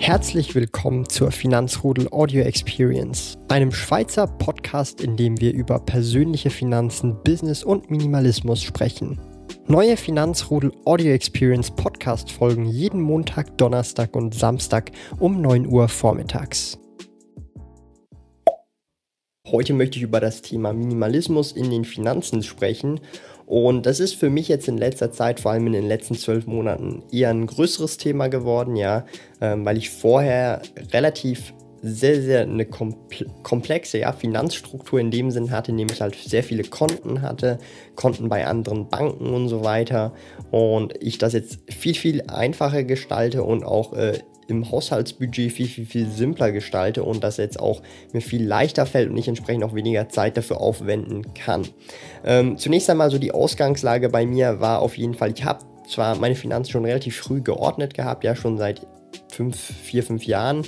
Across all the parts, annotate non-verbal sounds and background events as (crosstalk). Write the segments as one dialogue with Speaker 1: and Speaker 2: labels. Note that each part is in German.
Speaker 1: Herzlich willkommen zur Finanzrudel Audio Experience, einem Schweizer Podcast, in dem wir über persönliche Finanzen, Business und Minimalismus sprechen. Neue Finanzrudel Audio Experience Podcast folgen jeden Montag, Donnerstag und Samstag um 9 Uhr vormittags. Heute möchte ich über das Thema Minimalismus in den Finanzen sprechen und das ist für mich jetzt in letzter Zeit, vor allem in den letzten zwölf Monaten, eher ein größeres Thema geworden, ja, ähm, weil ich vorher relativ sehr, sehr eine komplexe ja, Finanzstruktur in dem Sinn hatte, nämlich halt sehr viele Konten hatte, Konten bei anderen Banken und so weiter. Und ich das jetzt viel, viel einfacher gestalte und auch äh, im Haushaltsbudget viel, viel, viel simpler gestalte und das jetzt auch mir viel leichter fällt und ich entsprechend auch weniger Zeit dafür aufwenden kann. Ähm, zunächst einmal so die Ausgangslage bei mir war auf jeden Fall, ich habe zwar meine Finanzen schon relativ früh geordnet gehabt, ja schon seit fünf, vier, fünf Jahren.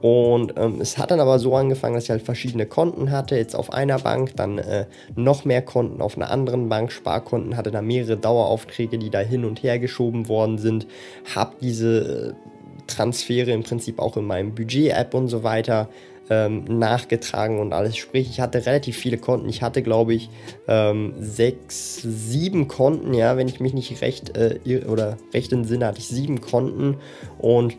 Speaker 1: Und ähm, es hat dann aber so angefangen, dass ich halt verschiedene Konten hatte, jetzt auf einer Bank, dann äh, noch mehr Konten auf einer anderen Bank, Sparkonten, hatte da mehrere Daueraufträge, die da hin und her geschoben worden sind, habe diese äh, Transfere im Prinzip auch in meinem Budget-App und so weiter ähm, nachgetragen und alles. Sprich, ich hatte relativ viele Konten. Ich hatte, glaube ich, ähm, sechs, sieben Konten, ja, wenn ich mich nicht recht äh, oder recht im Sinne hatte ich sieben Konten und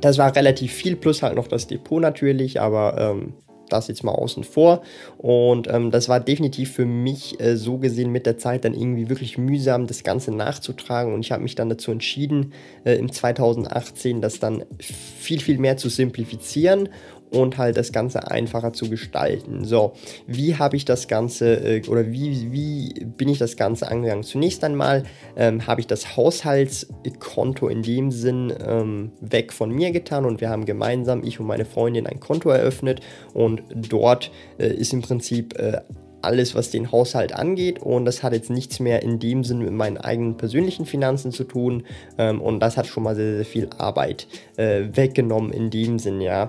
Speaker 1: das war relativ viel, plus halt noch das Depot natürlich, aber ähm, das jetzt mal außen vor. Und ähm, das war definitiv für mich äh, so gesehen mit der Zeit dann irgendwie wirklich mühsam, das Ganze nachzutragen. Und ich habe mich dann dazu entschieden, äh, im 2018 das dann viel, viel mehr zu simplifizieren und halt das Ganze einfacher zu gestalten. So, wie habe ich das Ganze äh, oder wie, wie bin ich das Ganze angegangen? Zunächst einmal ähm, habe ich das Haushaltskonto in dem Sinn ähm, weg von mir getan und wir haben gemeinsam, ich und meine Freundin, ein Konto eröffnet und dort äh, ist im Prinzip äh, alles, was den Haushalt angeht. Und das hat jetzt nichts mehr in dem Sinn mit meinen eigenen persönlichen Finanzen zu tun. Ähm, und das hat schon mal sehr, sehr viel Arbeit äh, weggenommen in dem Sinn, ja.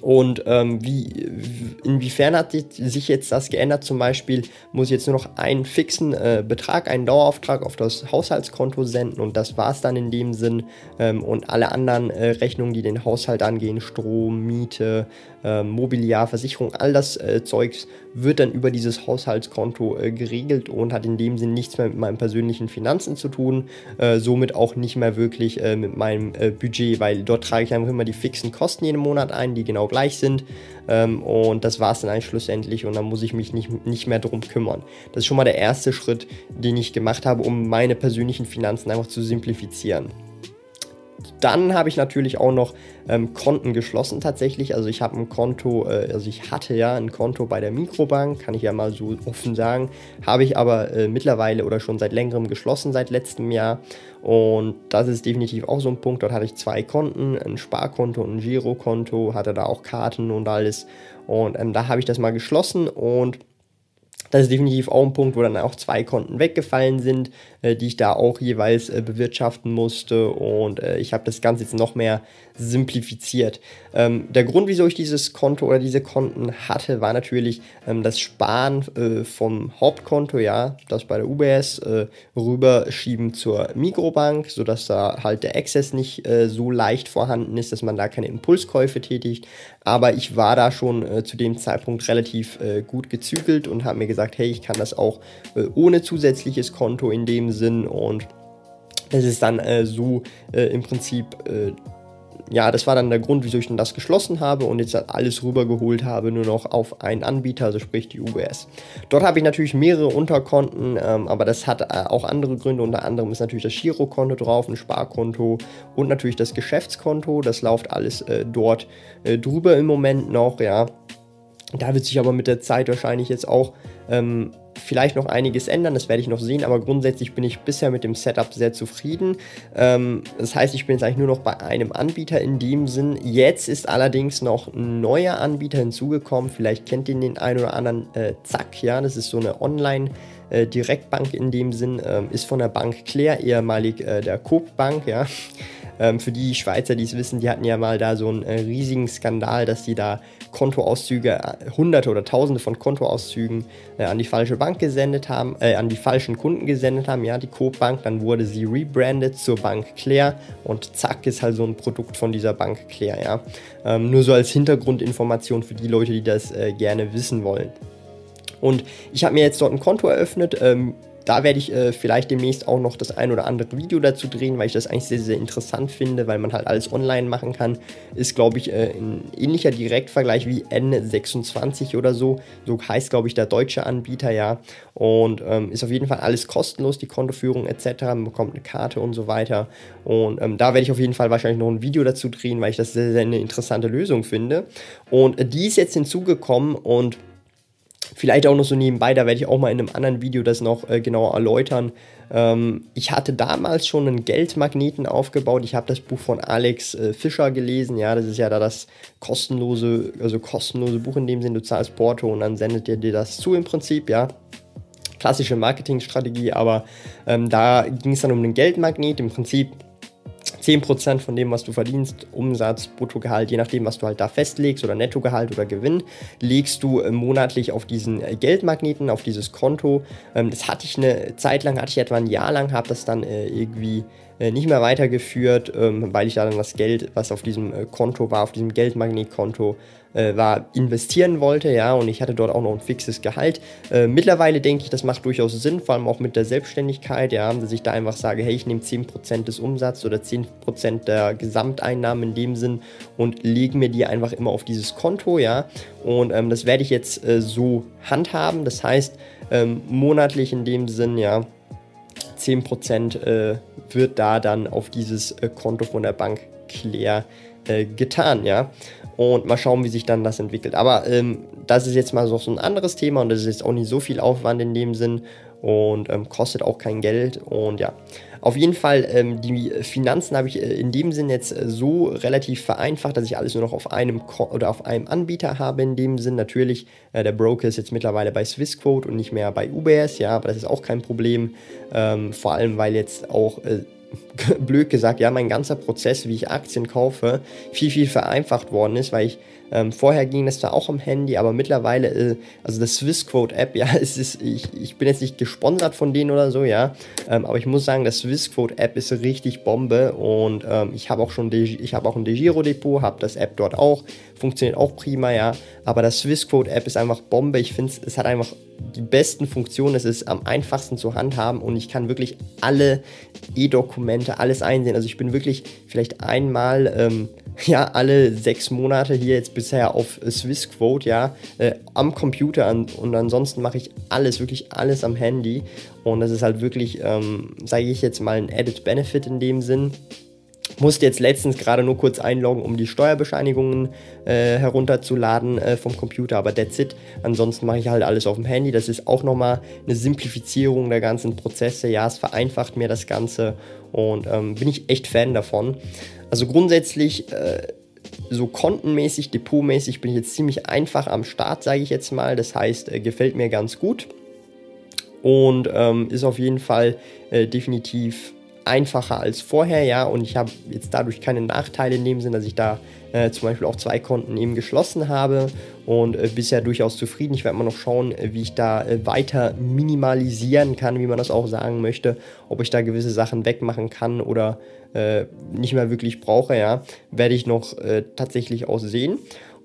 Speaker 1: Und ähm, wie, inwiefern hat sich jetzt das geändert? Zum Beispiel muss ich jetzt nur noch einen fixen äh, Betrag, einen Dauerauftrag auf das Haushaltskonto senden und das war es dann in dem Sinn. Ähm, und alle anderen äh, Rechnungen, die den Haushalt angehen, Strom, Miete, äh, Mobiliar, Versicherung, all das äh, Zeugs wird dann über dieses Haushaltskonto äh, geregelt und hat in dem Sinn nichts mehr mit meinen persönlichen Finanzen zu tun, äh, somit auch nicht mehr wirklich äh, mit meinem äh, Budget, weil dort trage ich einfach immer die fixen Kosten jeden Monat ein, die genau gleich sind ähm, und das war es dann eigentlich schlussendlich und dann muss ich mich nicht, nicht mehr darum kümmern. Das ist schon mal der erste Schritt, den ich gemacht habe, um meine persönlichen Finanzen einfach zu simplifizieren. Dann habe ich natürlich auch noch ähm, Konten geschlossen tatsächlich. Also ich habe ein Konto, äh, also ich hatte ja ein Konto bei der Mikrobank, kann ich ja mal so offen sagen, habe ich aber äh, mittlerweile oder schon seit längerem geschlossen, seit letztem Jahr. Und das ist definitiv auch so ein Punkt. Dort hatte ich zwei Konten, ein Sparkonto und ein Girokonto, hatte da auch Karten und alles. Und ähm, da habe ich das mal geschlossen und das ist definitiv auch ein Punkt, wo dann auch zwei Konten weggefallen sind, äh, die ich da auch jeweils äh, bewirtschaften musste. Und äh, ich habe das Ganze jetzt noch mehr simplifiziert. Ähm, der Grund, wieso ich dieses Konto oder diese Konten hatte, war natürlich ähm, das Sparen äh, vom Hauptkonto, ja, das bei der UBS äh, rüberschieben zur Mikrobank, sodass da halt der Access nicht äh, so leicht vorhanden ist, dass man da keine Impulskäufe tätigt. Aber ich war da schon äh, zu dem Zeitpunkt relativ äh, gut gezügelt und habe mir gesagt, hey, ich kann das auch äh, ohne zusätzliches Konto in dem Sinn. Und es ist dann so im Prinzip ja, das war dann der Grund, wieso ich dann das geschlossen habe und jetzt alles rübergeholt habe, nur noch auf einen Anbieter, also sprich die UBS. Dort habe ich natürlich mehrere Unterkonten, ähm, aber das hat äh, auch andere Gründe. Unter anderem ist natürlich das Girokonto drauf, ein Sparkonto und natürlich das Geschäftskonto. Das läuft alles äh, dort äh, drüber im Moment noch, ja. Da wird sich aber mit der Zeit wahrscheinlich jetzt auch ähm, vielleicht noch einiges ändern, das werde ich noch sehen, aber grundsätzlich bin ich bisher mit dem Setup sehr zufrieden. Ähm, das heißt, ich bin jetzt eigentlich nur noch bei einem Anbieter in dem Sinn. Jetzt ist allerdings noch ein neuer Anbieter hinzugekommen, vielleicht kennt ihr den einen oder anderen, äh, Zack, ja, das ist so eine Online- äh, Direktbank in dem Sinn, ähm, ist von der Bank Claire, ehemalig äh, der Coop Bank, ja. (laughs) Ähm, für die Schweizer, die es wissen, die hatten ja mal da so einen äh, riesigen Skandal, dass die da Kontoauszüge, hunderte oder tausende von Kontoauszügen äh, an die falsche Bank gesendet haben, äh, an die falschen Kunden gesendet haben, ja, die Coop Bank, dann wurde sie rebrandet zur Bank Claire und zack ist halt so ein Produkt von dieser Bank Claire, ja. Ähm, nur so als Hintergrundinformation für die Leute, die das äh, gerne wissen wollen. Und ich habe mir jetzt dort ein Konto eröffnet. Ähm, da werde ich äh, vielleicht demnächst auch noch das ein oder andere Video dazu drehen, weil ich das eigentlich sehr, sehr interessant finde, weil man halt alles online machen kann. Ist, glaube ich, äh, ein ähnlicher Direktvergleich wie N26 oder so. So heißt, glaube ich, der deutsche Anbieter, ja. Und ähm, ist auf jeden Fall alles kostenlos, die Kontoführung etc. Man bekommt eine Karte und so weiter. Und ähm, da werde ich auf jeden Fall wahrscheinlich noch ein Video dazu drehen, weil ich das sehr, sehr eine interessante Lösung finde. Und äh, die ist jetzt hinzugekommen und Vielleicht auch noch so nebenbei, da werde ich auch mal in einem anderen Video das noch äh, genauer erläutern. Ähm, ich hatte damals schon einen Geldmagneten aufgebaut. Ich habe das Buch von Alex äh, Fischer gelesen. Ja, das ist ja da das kostenlose, also kostenlose Buch in dem Sinn, du zahlst Porto und dann sendet er dir das zu im Prinzip, ja klassische Marketingstrategie, aber ähm, da ging es dann um den Geldmagnet. Im Prinzip 10% von dem, was du verdienst, Umsatz, Bruttogehalt, je nachdem, was du halt da festlegst oder Nettogehalt oder Gewinn, legst du äh, monatlich auf diesen äh, Geldmagneten, auf dieses Konto. Ähm, das hatte ich eine Zeit lang, hatte ich etwa ein Jahr lang, habe das dann äh, irgendwie nicht mehr weitergeführt, ähm, weil ich da dann das Geld, was auf diesem Konto war, auf diesem Geldmagnetkonto, war, investieren wollte, ja, und ich hatte dort auch noch ein fixes Gehalt. Mittlerweile denke ich, das macht durchaus Sinn, vor allem auch mit der Selbstständigkeit, ja, dass ich da einfach sage, hey, ich nehme 10% des Umsatzes oder 10% der Gesamteinnahmen in dem Sinn und lege mir die einfach immer auf dieses Konto, ja, und ähm, das werde ich jetzt äh, so handhaben, das heißt, ähm, monatlich in dem Sinn, ja, 10% äh, wird da dann auf dieses äh, Konto von der Bank Claire äh, getan, ja. Und mal schauen, wie sich dann das entwickelt. Aber ähm, das ist jetzt mal so ein anderes Thema und das ist jetzt auch nicht so viel Aufwand in dem Sinn und ähm, kostet auch kein Geld und ja. Auf jeden Fall, ähm, die Finanzen habe ich äh, in dem Sinn jetzt äh, so relativ vereinfacht, dass ich alles nur noch auf einem Ko oder auf einem Anbieter habe. In dem Sinn natürlich, äh, der Broker ist jetzt mittlerweile bei Swissquote und nicht mehr bei UBS, ja, aber das ist auch kein Problem. Ähm, vor allem, weil jetzt auch äh, (laughs) blöd gesagt, ja, mein ganzer Prozess, wie ich Aktien kaufe, viel, viel vereinfacht worden ist, weil ich ähm, vorher ging das da auch am Handy, aber mittlerweile, äh, also das Swissquote App, (laughs) ja, es ist, ich, ich bin jetzt nicht gesponsert von denen oder so, ja, ähm, aber ich muss sagen, das Swissquote App ist richtig Bombe und ähm, ich habe auch schon, ich habe auch ein DeGiro Depot, habe das App dort auch, funktioniert auch prima, ja, aber das Swissquote App ist einfach Bombe. Ich finde, es hat einfach die besten Funktionen, es ist am einfachsten zu handhaben und ich kann wirklich alle E-Dokumente, alles einsehen. Also ich bin wirklich vielleicht einmal ähm, ja, alle sechs Monate hier jetzt bisher auf Swissquote, ja, äh, am Computer an, und ansonsten mache ich alles, wirklich alles am Handy und das ist halt wirklich, ähm, sage ich jetzt mal, ein Added Benefit in dem Sinn. Musste jetzt letztens gerade nur kurz einloggen, um die Steuerbescheinigungen äh, herunterzuladen äh, vom Computer, aber that's it. Ansonsten mache ich halt alles auf dem Handy. Das ist auch nochmal eine Simplifizierung der ganzen Prozesse. Ja, es vereinfacht mir das Ganze und ähm, bin ich echt Fan davon. Also grundsätzlich, äh, so kontenmäßig, depotmäßig bin ich jetzt ziemlich einfach am Start, sage ich jetzt mal. Das heißt, äh, gefällt mir ganz gut und ähm, ist auf jeden Fall äh, definitiv einfacher als vorher, ja, und ich habe jetzt dadurch keine Nachteile in dem Sinn, dass ich da äh, zum Beispiel auch zwei Konten eben geschlossen habe und äh, bisher durchaus zufrieden. Ich werde mal noch schauen, äh, wie ich da äh, weiter minimalisieren kann, wie man das auch sagen möchte, ob ich da gewisse Sachen wegmachen kann oder äh, nicht mehr wirklich brauche, ja, werde ich noch äh, tatsächlich auch sehen.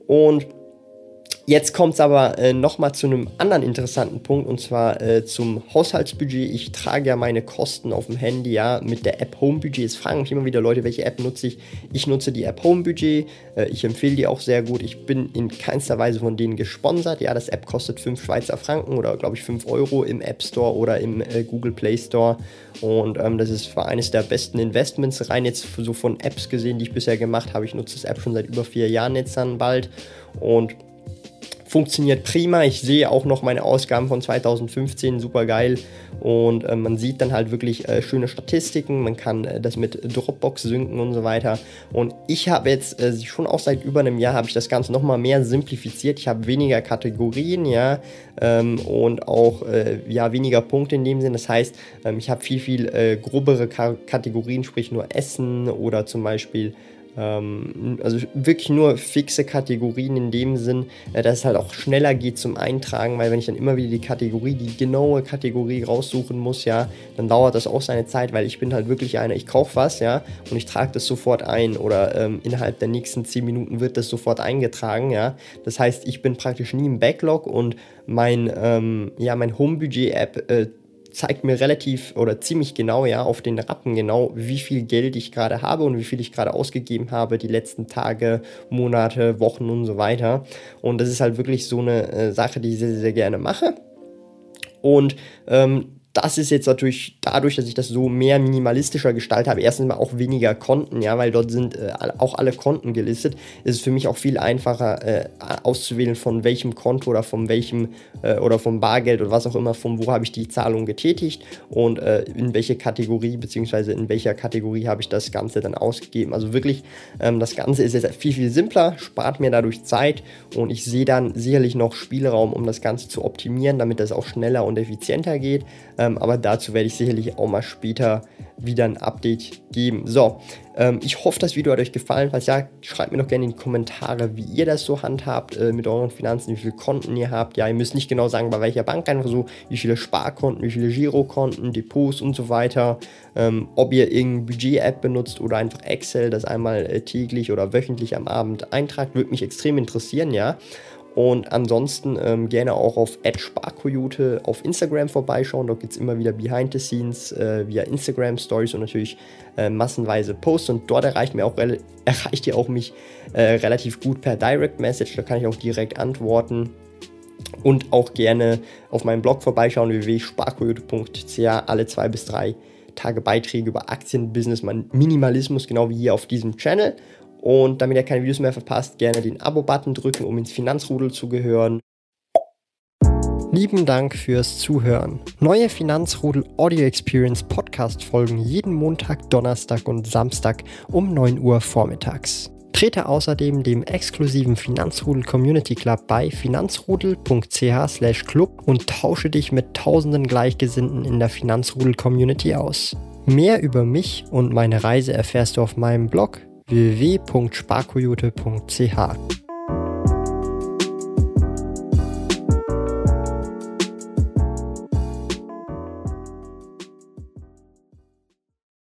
Speaker 1: Und Jetzt kommt es aber äh, nochmal zu einem anderen interessanten Punkt und zwar äh, zum Haushaltsbudget. Ich trage ja meine Kosten auf dem Handy ja mit der App Homebudget. Es fragen mich immer wieder Leute, welche App nutze ich. Ich nutze die App Homebudget. Äh, ich empfehle die auch sehr gut. Ich bin in keinster Weise von denen gesponsert. Ja, das App kostet 5 Schweizer Franken oder glaube ich 5 Euro im App Store oder im äh, Google Play Store. Und ähm, das ist für eines der besten Investments rein jetzt so von Apps gesehen, die ich bisher gemacht habe. Ich nutze das App schon seit über vier Jahren jetzt dann bald. Und funktioniert prima. Ich sehe auch noch meine Ausgaben von 2015, super geil. Und äh, man sieht dann halt wirklich äh, schöne Statistiken. Man kann äh, das mit Dropbox synken und so weiter. Und ich habe jetzt äh, schon auch seit über einem Jahr habe ich das Ganze nochmal mehr simplifiziert. Ich habe weniger Kategorien, ja, ähm, und auch äh, ja weniger Punkte in dem Sinn. Das heißt, ähm, ich habe viel viel äh, grobere Ka Kategorien, sprich nur Essen oder zum Beispiel also wirklich nur fixe Kategorien in dem Sinn, äh, dass es halt auch schneller geht zum Eintragen, weil wenn ich dann immer wieder die Kategorie, die genaue Kategorie raussuchen muss, ja, dann dauert das auch seine Zeit, weil ich bin halt wirklich einer, ich kaufe was, ja, und ich trage das sofort ein oder ähm, innerhalb der nächsten 10 Minuten wird das sofort eingetragen, ja. Das heißt, ich bin praktisch nie im Backlog und mein, ähm, ja, mein Home-Budget-App äh, zeigt mir relativ oder ziemlich genau, ja, auf den Rappen genau, wie viel Geld ich gerade habe und wie viel ich gerade ausgegeben habe, die letzten Tage, Monate, Wochen und so weiter. Und das ist halt wirklich so eine äh, Sache, die ich sehr, sehr gerne mache. Und ähm, das ist jetzt natürlich dadurch, dass ich das so mehr minimalistischer gestaltet habe, erstens mal auch weniger Konten, ja, weil dort sind äh, auch alle Konten gelistet, ist es für mich auch viel einfacher äh, auszuwählen, von welchem Konto oder von welchem äh, oder vom Bargeld oder was auch immer, von wo habe ich die Zahlung getätigt und äh, in welche Kategorie beziehungsweise in welcher Kategorie habe ich das Ganze dann ausgegeben. Also wirklich, ähm, das Ganze ist jetzt viel, viel simpler, spart mir dadurch Zeit und ich sehe dann sicherlich noch Spielraum, um das Ganze zu optimieren, damit das auch schneller und effizienter geht. Ähm, aber dazu werde ich sicherlich auch mal später wieder ein Update geben. So, ähm, ich hoffe, das Video hat euch gefallen. Falls ja, schreibt mir doch gerne in die Kommentare, wie ihr das so handhabt äh, mit euren Finanzen, wie viele Konten ihr habt. Ja, ihr müsst nicht genau sagen, bei welcher Bank, einfach so, wie viele Sparkonten, wie viele Girokonten, Depots und so weiter. Ähm, ob ihr irgendeine Budget-App benutzt oder einfach Excel, das einmal äh, täglich oder wöchentlich am Abend eintragt, würde mich extrem interessieren, ja. Und ansonsten ähm, gerne auch auf Sparkoyote auf Instagram vorbeischauen. Dort gibt es immer wieder Behind the Scenes äh, via Instagram Stories und natürlich äh, massenweise Posts. Und dort erreicht, mir auch, (laughs) erreicht ihr auch mich äh, relativ gut per Direct Message. Da kann ich auch direkt antworten. Und auch gerne auf meinem Blog vorbeischauen, www.sparkoyote.ch. Alle zwei bis drei Tage Beiträge über Aktien, Business, Minimalismus, genau wie hier auf diesem Channel. Und damit ihr keine Videos mehr verpasst, gerne den Abo-Button drücken, um ins Finanzrudel zu gehören. Lieben Dank fürs Zuhören. Neue Finanzrudel Audio Experience Podcast folgen jeden Montag, Donnerstag und Samstag um 9 Uhr vormittags. Trete außerdem dem exklusiven Finanzrudel Community Club bei finanzrudel.ch/club und tausche dich mit tausenden Gleichgesinnten in der Finanzrudel Community aus. Mehr über mich und meine Reise erfährst du auf meinem Blog www.sparkoyote.ch.